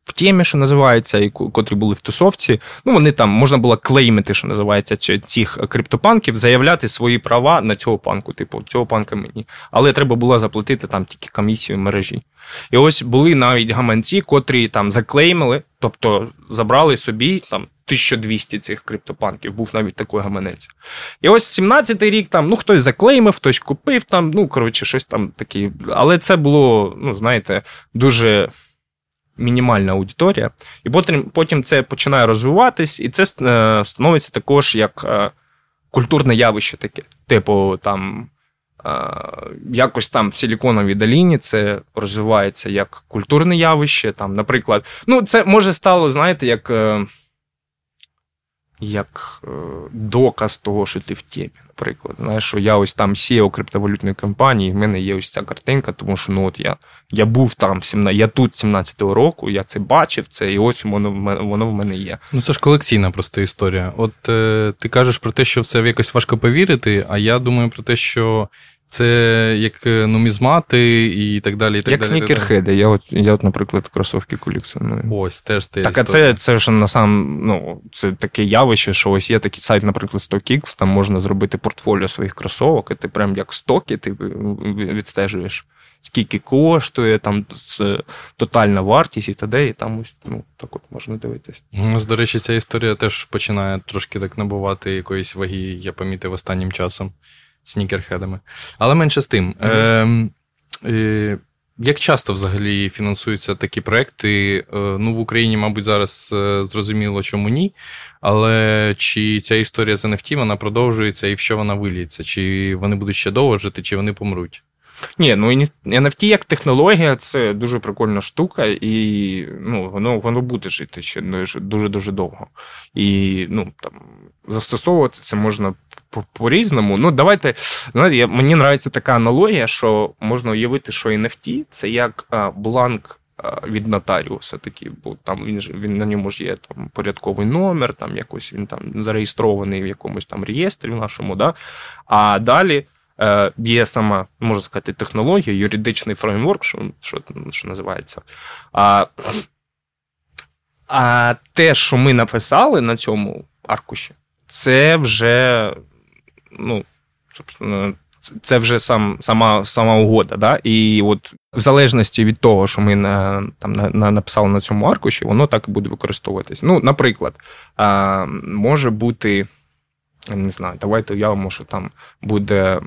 в темі, що називається, і котрі були в тусовці. Ну, вони там можна було клеймити, що називається, цих криптопанків, заявляти свої права на цього панку, типу, цього панка мені. Але треба було заплатити там тільки комісію мережі. І ось були навіть гаманці, котрі там заклеймили, тобто забрали собі там 1200 цих криптопанків, був навіть такий гаманець. І ось 17-й рік там, ну, хтось заклеймив, хтось купив там, ну, коротше, щось там таке. Але це було, ну, знаєте, дуже мінімальна аудиторія, і потім потім це починає розвиватись, і це е, становиться також як е, культурне явище таке. Типу, там якось там в Силіконовій доліні це розвивається як культурне явище. Там, Наприклад, ну, це може стало, знаєте, як як доказ того, що ти в темі. Наприклад, знаєш, що я ось там CEO криптовалютної компанії, в мене є ось ця картинка, тому що ну от я я був там, я тут 17-го року, я це бачив, це і ось воно воно в мене є. Ну це ж колекційна просто історія. От е, ти кажеш про те, що в це якось важко повірити, а я думаю про те, що це як е, нумізмати і так далі. і так Як далі. снікерхеди. Я, от, я, от, наприклад, кросовки колекціоную. Ось, теж те. Так, а це це ж на сам, ну, це таке явище, що ось є такий сайт, наприклад, StockX, там можна зробити портфоліо своїх кросовок, і ти прям як стоки ти відстежуєш, скільки коштує, там тотальна вартість і т.д. і там ось ну, так от можна дивитись. Ну, До речі, ця історія теж починає трошки так набувати якоїсь ваги, я помітив останнім часом. Снікерхедами. Але менше з тим. Mm-hmm. Е, е, як часто взагалі фінансуються такі проекти? Е, ну, в Україні, мабуть, зараз е, зрозуміло, чому ні. Але чи ця історія з NFT вона продовжується і в що вона виліється? Чи вони будуть ще довго жити, чи вони помруть? Ні, ну NFT як технологія це дуже прикольна штука, і ну, воно воно буде жити ще дуже-дуже довго. І ну, там, застосовувати це можна по-різному. Ну, давайте, знаєте, мені подобається така аналогія, що можна уявити, що NFT це як бланк. Від нотаріуса такий, бо там він він на ньому ж є там порядковий номер, там якось він там зареєстрований в якомусь там реєстрі нашому, да. А далі Е, є сама, можна сказати, технологія, юридичний фреймворк, що що, що називається. А а те, що ми написали на цьому аркуші, це вже, ну, собственно, це вже сам, сама сама угода. Да? І от в залежності від того, що ми на, там, на, написали на цьому аркуші, воно так і буде використовуватися. Ну, наприклад, а, може бути, не знаю, давайте уявимо, що там буде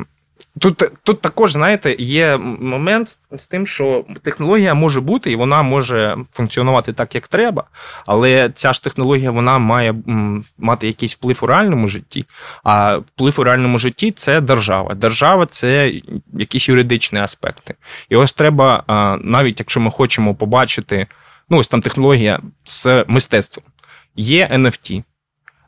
Тут тут також, знаєте, є момент з тим, що технологія може бути і вона може функціонувати так, як треба, але ця ж технологія вона має мати якийсь вплив у реальному житті. А вплив у реальному житті це держава. Держава це якісь юридичні аспекти. І ось треба, навіть якщо ми хочемо побачити, ну ось там технологія з мистецтвом, є NFT.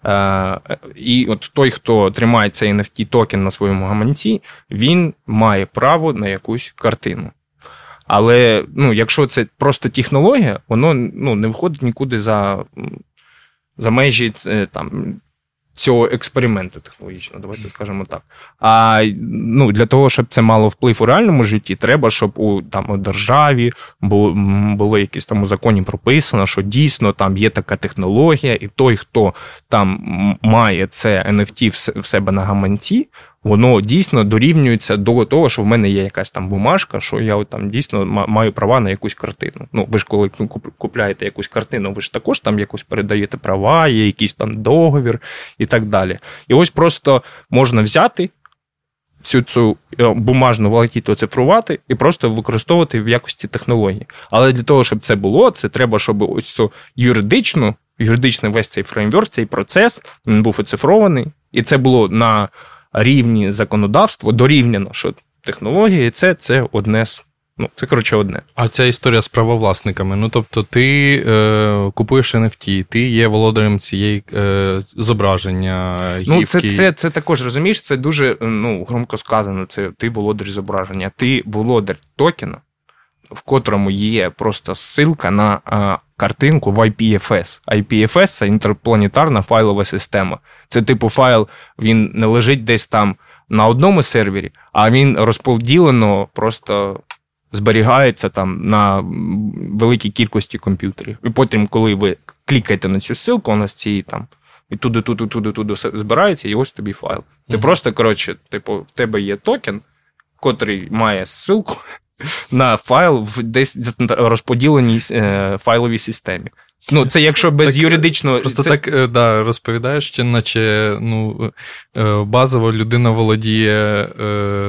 Е, і от той, хто тримає цей NFT токен на своєму гаманці, він має право на якусь картину. Але ну, якщо це просто технологія, воно ну, не виходить нікуди за за межі е, там, цього експерименту технологічного, давайте скажемо так. А ну, для того, щоб це мало вплив у реальному житті, треба, щоб у там у державі було, було якісь там у законі прописано, що дійсно там є така технологія, і той, хто там має це NFT в себе на гаманці, воно дійсно дорівнюється до того, що в мене є якась там бумажка, що я там дійсно маю права на якусь картину. Ну, ви ж коли купляєте якусь картину, ви ж також там якось передаєте права, є якийсь там договір і так далі. І ось просто можна взяти. Всю цю е, бумажну волокіту оцифрувати і просто використовувати в якості технології. Але для того, щоб це було, це треба, щоб ось цю юридичну, юридичний весь цей фреймворк, цей процес він був оцифрований, і це було на рівні законодавства дорівняно, що технології це це одне з. Ну, це коротше одне. А ця історія з правовласниками. Ну тобто, ти е, купуєш NFT, ти є володарем цієї е, зображення. гівки. Ну, це це, це також розумієш, це дуже ну, громко сказано. Це ти володар зображення, ти володар токена, в котрому є просто ссылка на а, картинку в IPFS. IPFS це інтерпланетарна файлова система. Це типу файл, він не лежить десь там на одному сервері, а він розподілено просто. Зберігається там на великій кількості комп'ютерів. І потім, коли ви клікаєте на цю ссылку, у нас ці там і туди, туди, туди, туди збирається, і ось тобі файл. Ти mm-hmm. просто, коротше, типу, в тебе є токен, котрий має ссылку, на файл в десь розподіленій е, файловій системі. Ну, це якщо без так, юридичного. Просто це... так е, да, розповідаєш, чи наче ну, е, базово людина володіє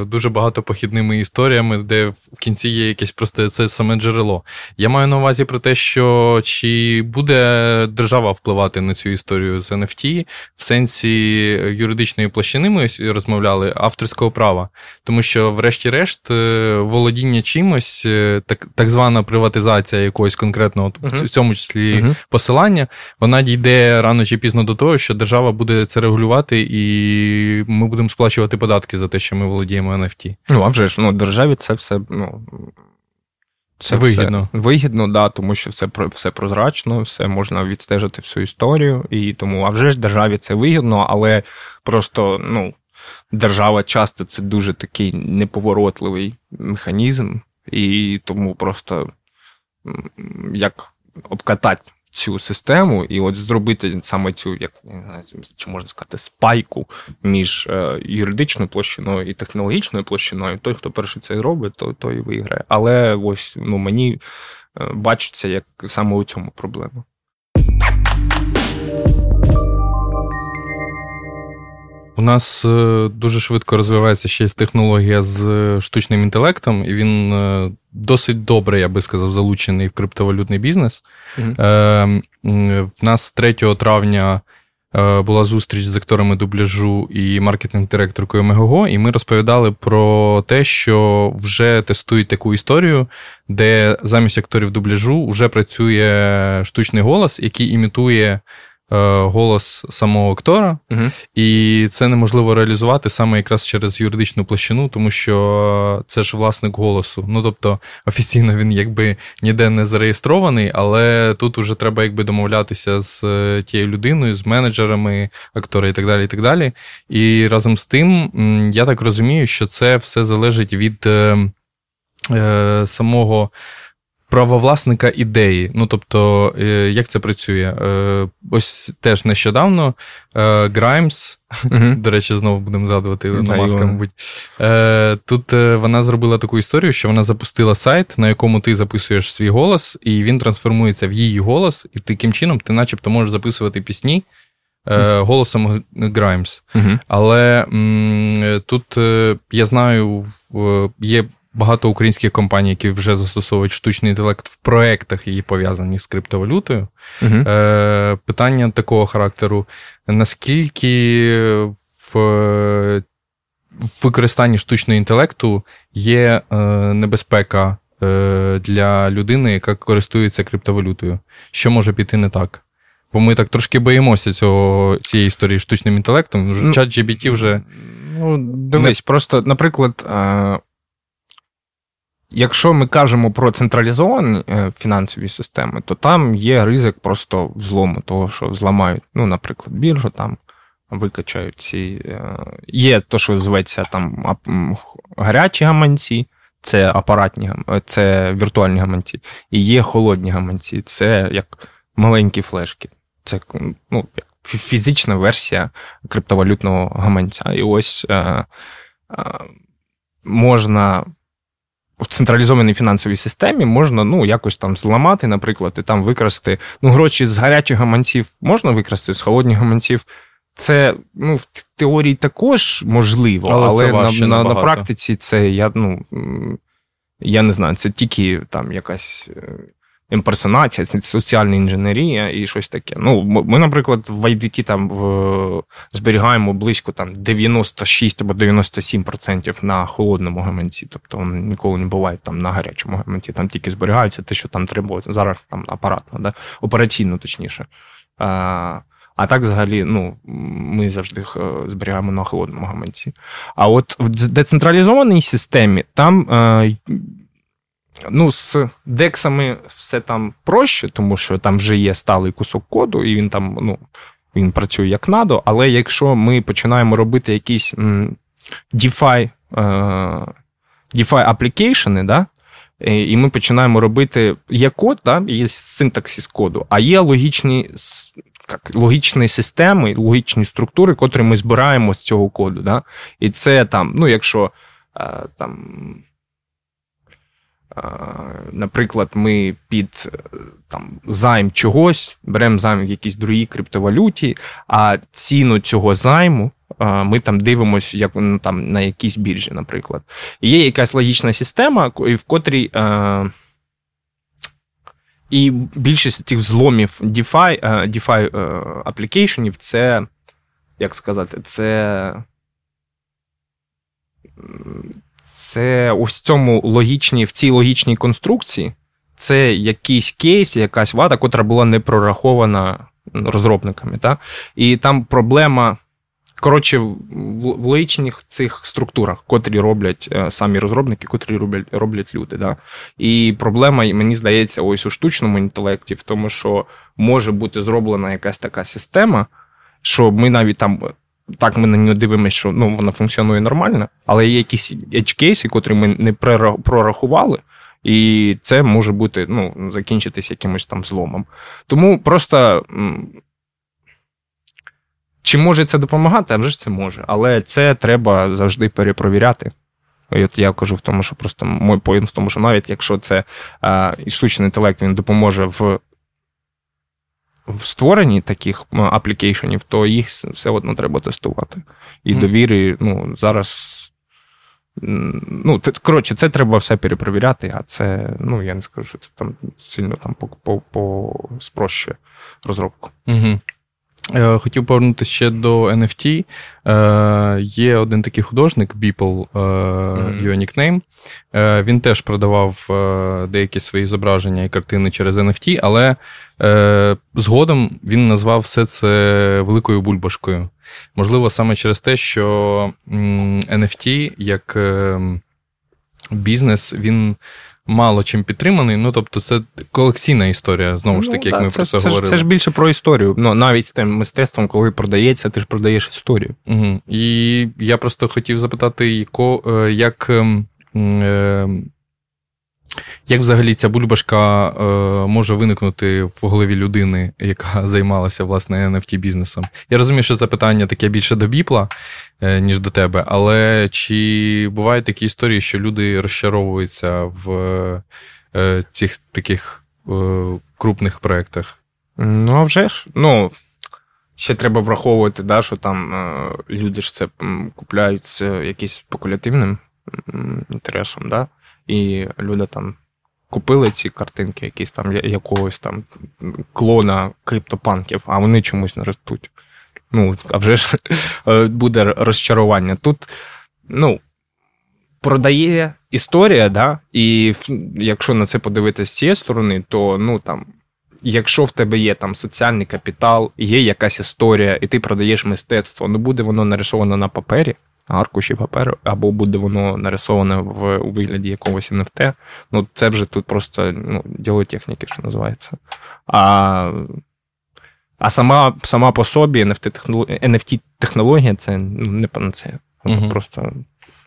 дуже багато похідними історіями, де в кінці є якесь просто це саме джерело. Я маю на увазі про те, що чи буде держава впливати на цю історію з NFT в сенсі юридичної площини ми розмовляли авторського права. Тому що, врешті-решт, володіння чимось, так так звана приватизація якогось конкретного, uh-huh. в цьому числі угу. посилання, вона дійде рано чи пізно до того, що держава буде це регулювати, і ми будемо сплачувати податки за те, що ми володіємо NFT. Ну, а вже ж ну, державі це все. ну... Це вигідно. Все вигідно, да, тому що все все прозрачно, все можна відстежити всю історію. І тому, а вже ж державі це вигідно, але просто ну, держава часто це дуже такий неповоротливий механізм, і тому просто як обкатати цю систему і от зробити саме цю, як чи можна сказати, спайку між е, юридичною площиною і технологічною площиною. Той, хто перший це робить, то той і виграє. Але ось ну, мені е, бачиться як саме у цьому проблема. У нас е, дуже швидко розвивається ще технологія з штучним інтелектом, і він е, досить добре, я би сказав, залучений в криптовалютний бізнес. Mm-hmm. В нас 3 травня була зустріч з акторами дубляжу і маркетинг-директоркою Мегого, і ми розповідали про те, що вже тестують таку історію, де замість акторів дубляжу вже працює штучний голос, який імітує. Е, голос самого актора, угу. і це неможливо реалізувати саме якраз через юридичну площину, тому що це ж власник голосу. Ну тобто офіційно він якби ніде не зареєстрований, але тут уже треба якби домовлятися з е, тією людиною, з менеджерами актора і так далі. І так далі. І разом з тим, я так розумію, що це все залежить від е, е самого правовласника ідеї. Ну тобто, е, як це працює? Е, ось теж нещодавно Граймс, до речі, знову будемо згадувати на маска, мабуть. Е, тут вона зробила таку історію, що вона запустила сайт, на якому ти записуєш свій голос, і він трансформується в її голос, і таким чином ти, начебто, можеш записувати пісні. Голосом Граймс. Uh-huh. Але м, тут я знаю, є багато українських компаній, які вже застосовують штучний інтелект в проектах, які пов'язані з криптовалютою. Угу. Е, Питання такого характеру: наскільки в в використанні штучного інтелекту є е, небезпека е, для людини, яка користується криптовалютою? Що може піти не так? Бо ми так трошки боїмося цього, цієї історії штучним інтелектом. Ну, Чат GBT вже. Ну, дивись, не... просто, наприклад, е, Якщо ми кажемо про централізовані е, фінансові системи, то там є ризик просто взлому, того, що зламають, ну, наприклад, біржу там викачають ці. Е, є то, що зветься там гарячі гаманці, це апаратні е, це віртуальні гаманці, і є холодні гаманці, це як маленькі флешки. Це ну, фізична версія криптовалютного гаманця. І ось можна в централізованій фінансовій системі можна ну, якось там зламати, наприклад, і там викрасти. Ну, гроші з гарячих гаманців можна викрасти, з холодних гаманців. Це ну, в теорії також можливо, але, але на, на на, практиці це я ну, я не знаю, це тільки там якась е, імперсонація, соціальна інженерія і щось таке. Ну, Ми, наприклад, в IDT там в, зберігаємо близько там 96 або 97% на холодному гаманці. Тобто вони ніколи не бувають там на гарячому гаманці, там тільки зберігаються те, що там треба. Зараз там апаратно, да? операційно точніше. А, а так, взагалі, ну, ми завжди е, зберігаємо на холодному гаманці. А от в децентралізованій системі там е, Ну, з дексами все там проще, тому що там вже є сталий кусок коду, і він там ну, він працює як надо. Але якщо ми починаємо робити якісь DeFi, е, DeFi да, і ми починаємо робити є код, да, є синтаксис коду, а є логічні як, логічні системи, логічні структури, котрі ми збираємо з цього коду. Да? І це там, ну, якщо е, там. Наприклад, ми під там, займ чогось беремо займ в якійсь другій криптовалюті, а ціну цього займу ми там дивимося як, ну, там, на якійсь біржі, наприклад. І є якась логічна система, в котрій. І більшість тих взломів DeFi, DeFi аплікейшенів це, як сказати, це це ось цьому логічній, в цій логічній конструкції це якийсь кейс, якась вада, котра була не прорахована розробниками. Так? І там проблема. Коротше, в логічних цих структурах, котрі роблять е, самі розробники, котрі роблять роблять люди. Да? І проблема, мені здається, ось у штучному інтелекті, в тому, що може бути зроблена якась така система, що ми навіть там так, ми на нього дивимося, що ну, вона функціонує нормально, але є якісь edge-кейси, котрі ми не прорахували, і це може бути, ну, закінчитись якимось там зломом. Тому просто. Чи може це допомагати? А вже ж це може. Але це треба завжди перепровіряти. І от я кажу в тому, що просто мой поінт в тому, що навіть якщо це а, штучний інтелект він допоможе в в створенні таких аплікейшенів, то їх все одно треба тестувати. І mm. довіри, ну, зараз. Ну, коротше, це треба все перепровіряти, а це, ну, я не скажу, що це там сильно там по, по, по спрощує розробку. Угу. Е, хотів повернутися ще до NFT. Е, Є один такий художник, Beeple, е, його нікнейм. Е, Він теж продавав е, деякі свої зображення і картини через NFT, але е, згодом він назвав все це великою бульбашкою. Можливо, саме через те, що м, NFT як ем, бізнес, він мало чим підтриманий. Ну тобто, це колекційна історія, знову ж таки, ну, як ми це, про це, це говорили. Ж, це ж більше про історію. Ну, навіть з тим мистецтвом, коли продається, ти ж продаєш історію. Угу. І я просто хотів запитати, е, як. Е, ем, як взагалі ця бульбашка е, може виникнути в голові людини, яка займалася власне nft бізнесом? Я розумію, що це питання таке більше до біпла, е, ніж до тебе, але чи бувають такі історії, що люди розчаровуються в е, цих таких е, крупних проєктах? Ну, а вже ж. Ну, ще треба враховувати, да, що там е, люди ж це купляють з якимось спекулятивним інтересом, да? І люди там купили ці картинки, якісь там якогось там клона криптопанків, а вони чомусь не ростуть. Ну, а вже ж е, буде розчарування. Тут, ну, продає історія, да, і якщо на це подивитися з цієї сторони, то ну там. Якщо в тебе є там соціальний капітал, є якась історія, і ти продаєш мистецтво, ну буде воно нарисовано на папері, аркуші паперу, або буде воно нарисоване в у вигляді якогось NFT. Ну, це вже тут просто ну, діло техніки, що називається. А а сама сама по собі NFT-технологія це ну, не панацея. Uh-huh. Просто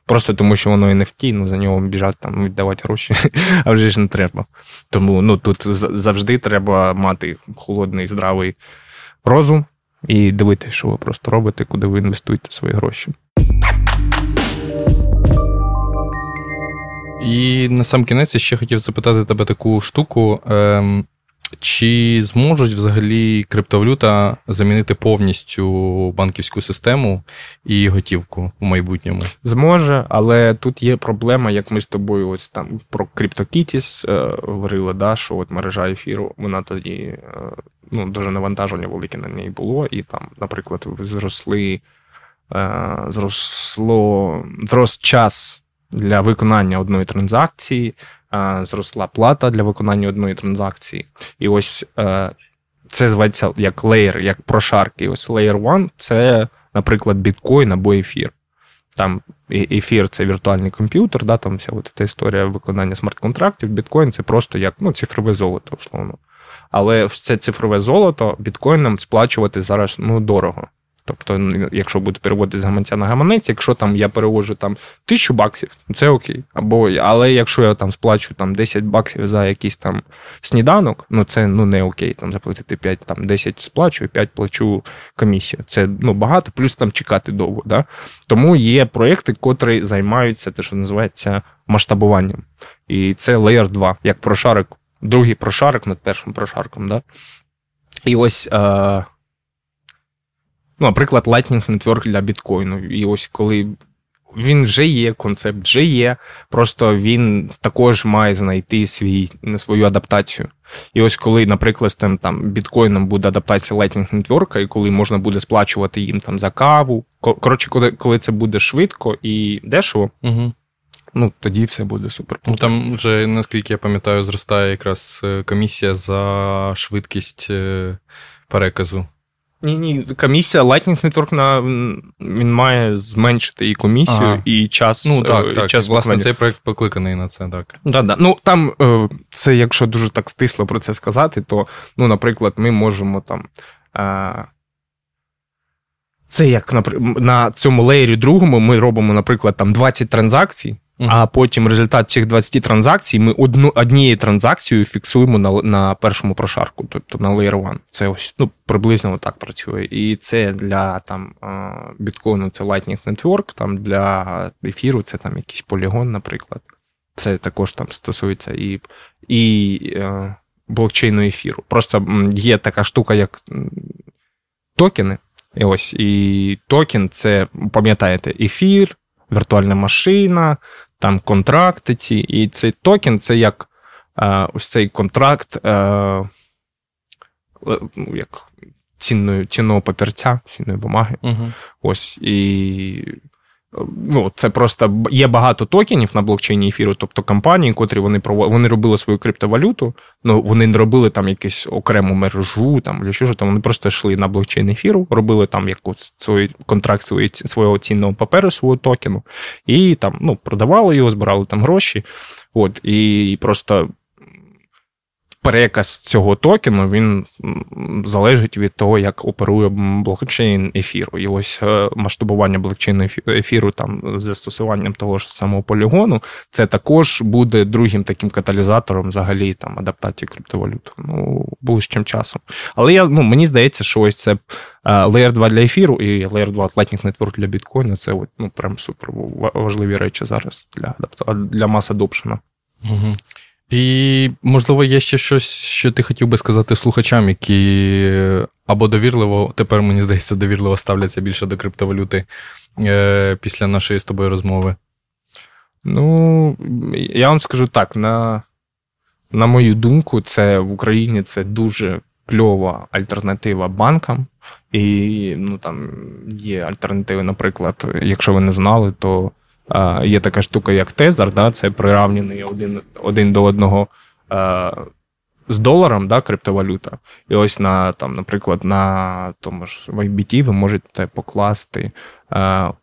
просто тому, що воно NFT, ну за нього біжать там віддавати гроші, а вже ж не треба. Тому ну, тут завжди треба мати холодний, здравий розум і дивитися, що ви просто робите, куди ви інвестуєте свої гроші. І на сам кінець я ще хотів запитати тебе таку штуку. Ем, чи зможуть взагалі криптовалюта замінити повністю банківську систему і готівку у майбутньому? Зможе, але тут є проблема, як ми з тобою ось там про CryptoKitties е, говорили, да, що от мережа ефіру, вона тоді е, ну, дуже навантаження велике на неї було, і там, наприклад, зросли, е, зросло, зрос час для виконання одної транзакції, е, зросла плата для виконання одної транзакції. І ось е, це зветься як леєр, як прошарки. Ось Layer 1 це, наприклад, біткоін або ефір. Там ефір це віртуальний комп'ютер, да, там вся от ця історія виконання смарт-контрактів, біткоін це просто як ну, цифрове золото, условно. Але це цифрове золото біткоїном сплачувати зараз ну, дорого. Тобто, якщо буде переводити з гаманця на гаманець, якщо там я переводжу там тисячу баксів, це окей. Або, Але якщо я там сплачу там 10 баксів за якийсь там сніданок, ну це ну не окей. Там заплатити 5, там 10 сплачу, 5 плачу комісію. Це ну багато, плюс там чекати довго. Да? Тому є проєкти, котрі займаються те, що називається масштабуванням. І це Layer 2, як прошарик, другий прошарик над першим прошарком. Да? І ось. Е- ну, наприклад, Lightning Network для біткоїну. І ось коли він вже є, концепт вже є, просто він також має знайти свій, свою адаптацію. І ось коли, наприклад, з тим там біткоїном буде адаптація Lightning Network, і коли можна буде сплачувати їм там за каву. Коротше, коли коли це буде швидко і дешево, угу. ну тоді все буде супер. Ну Там вже, наскільки я пам'ятаю, зростає якраз е, комісія за швидкість е, переказу. Ні, ні, комісія Lightning Network на він має зменшити і комісію, ага. і час. Ну так, е, так. Час власне, цей проект покликаний на це, так. Да, да. Ну там е, це, якщо дуже так стисло про це сказати, то, ну, наприклад, ми можемо там. Е, це як на цьому леєрі другому ми робимо, наприклад, там 20 транзакцій. А потім результат цих 20 транзакцій ми одну однією транзакцією фіксуємо на на першому прошарку, тобто на Layer 1. Це ось ну, приблизно так працює. І це для там біткоїну це Lightning Network, там для ефіру це там якийсь полігон, наприклад. Це також там стосується і і е, блокчейну ефіру. Просто є така штука, як токени. І ось і токен це, пам'ятаєте, ефір, віртуальна машина, там контракти ці. І цей токен це як е, ось цей контракт, е, е ну, як цінної, цінного папірця, цінної бумаги. Угу. Ось і ну, це просто є багато токенів на блокчейні ефіру, тобто компанії, котрі вони вони робили свою криптовалюту, ну вони не робили там якусь окрему мережу, там чи що там. Вони просто йшли на блокчейн ефіру, робили там якийсь свій контракт свої, свого цінного паперу, свого токену, і там ну, продавали його, збирали там гроші. От, і просто переказ цього токену він залежить від того, як оперує блокчейн ефіру. І ось е, масштабування блокчейну ефіру там з застосуванням того ж самого полігону, це також буде другим таким каталізатором взагалі там адаптації криптовалют. Ну, ближчим часом. Але я ну мені здається, що ось це. Е, Layer 2 для ефіру і Layer 2 Lightning Network для біткоїну це ну, прям супер важливі речі зараз для для мас адопшена. Угу. І, можливо, є ще щось, що ти хотів би сказати слухачам, які або довірливо, тепер мені здається, довірливо ставляться більше до криптовалюти е, після нашої з тобою розмови. Ну, я вам скажу так: на на мою думку, це в Україні це дуже кльова альтернатива банкам. І ну, там є альтернативи, наприклад, якщо ви не знали, то Є така штука, як тезер, да, це приравнений один один до одного з доларом, да, криптовалюта. І ось на, там, наприклад, на тому ж YBT ви можете покласти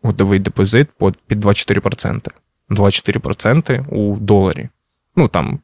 годовий депозит під 24%. 24% у доларі. Ну там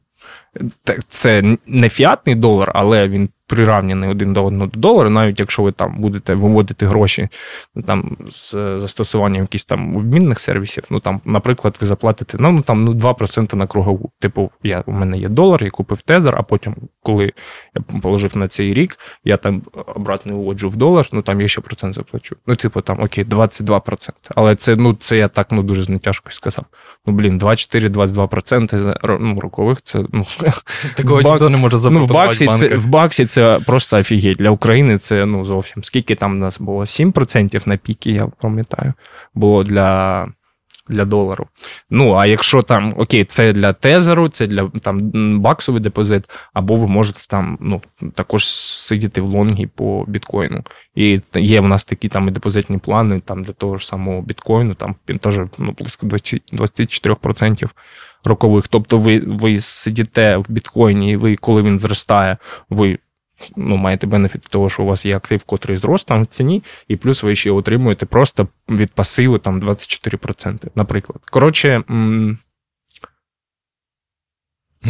це не фіатний долар, але він приравняний один до одного до долара, навіть якщо ви там будете виводити гроші ну, там з застосуванням якихось там обмінних сервісів, ну там, наприклад, ви заплатите ну, там ну, 2% на кругову. Типу, я, у мене є долар, я купив тезер, а потім, коли я положив на цей рік, я там обратно виводжу в долар, ну там я ще процент заплачу. Ну, типу, там окей, 22%. Але це ну, це я так ну, дуже знетяжко сказав. Ну, блін, 24-22% ну, рокових це ну, Такого ніхто не може запропонувати ну, в баксі це в баксі це просто офігеть. Для України це ну зовсім. Скільки там у нас було? 7% на піки, я пам'ятаю, було для для долару. Ну, а якщо там, окей, це для тезеру, це для там баксовий депозит, або ви можете там ну, також сидіти в лонгі по біткоїну. І є в нас такі там і депозитні плани там для того ж самого біткоїну, там він теж ну, близько 24% рокових. Тобто ви ви сидите в біткоїні, і ви, коли він зростає, ви ну, маєте бенефіт того, що у вас є актив, котрий зрос там в ціні, і плюс ви ще отримуєте просто від пасиву там 24%, наприклад. Коротше.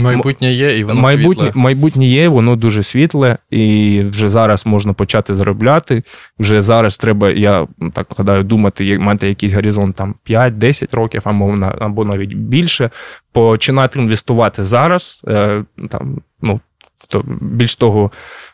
Майбутнє є, і воно майбутнє, світле. Майбутнє є, воно дуже світле, і вже зараз можна почати заробляти. Вже зараз треба, я так гадаю, думати, мати якийсь горизонт там 5-10 років, або або навіть більше. Починати інвестувати зараз. Е, там, ну, то більш того,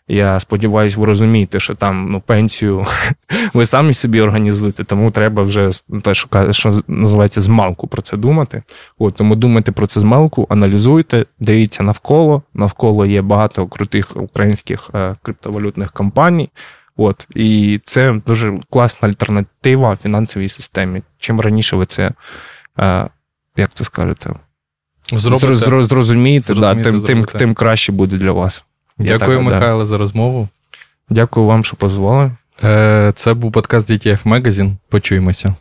я сподіваюся, ви розумієте, що там ну, пенсію ви самі собі організуєте, тому треба вже те, що, що називається змалку про це думати. От, Тому думайте про це змалку, аналізуйте, дивіться навколо. Навколо є багато крутих українських е, криптовалютних компаній. От, І це дуже класна альтернатива фінансовій системі. Чим раніше ви це, е, як це скажете, Зробите, зрозумієте, да, тим, тим, тим краще буде для вас. Дякую, так, Михайло, да. за розмову. Дякую вам, що позвали. Е, це був подкаст DTF Magazine. Почуємося.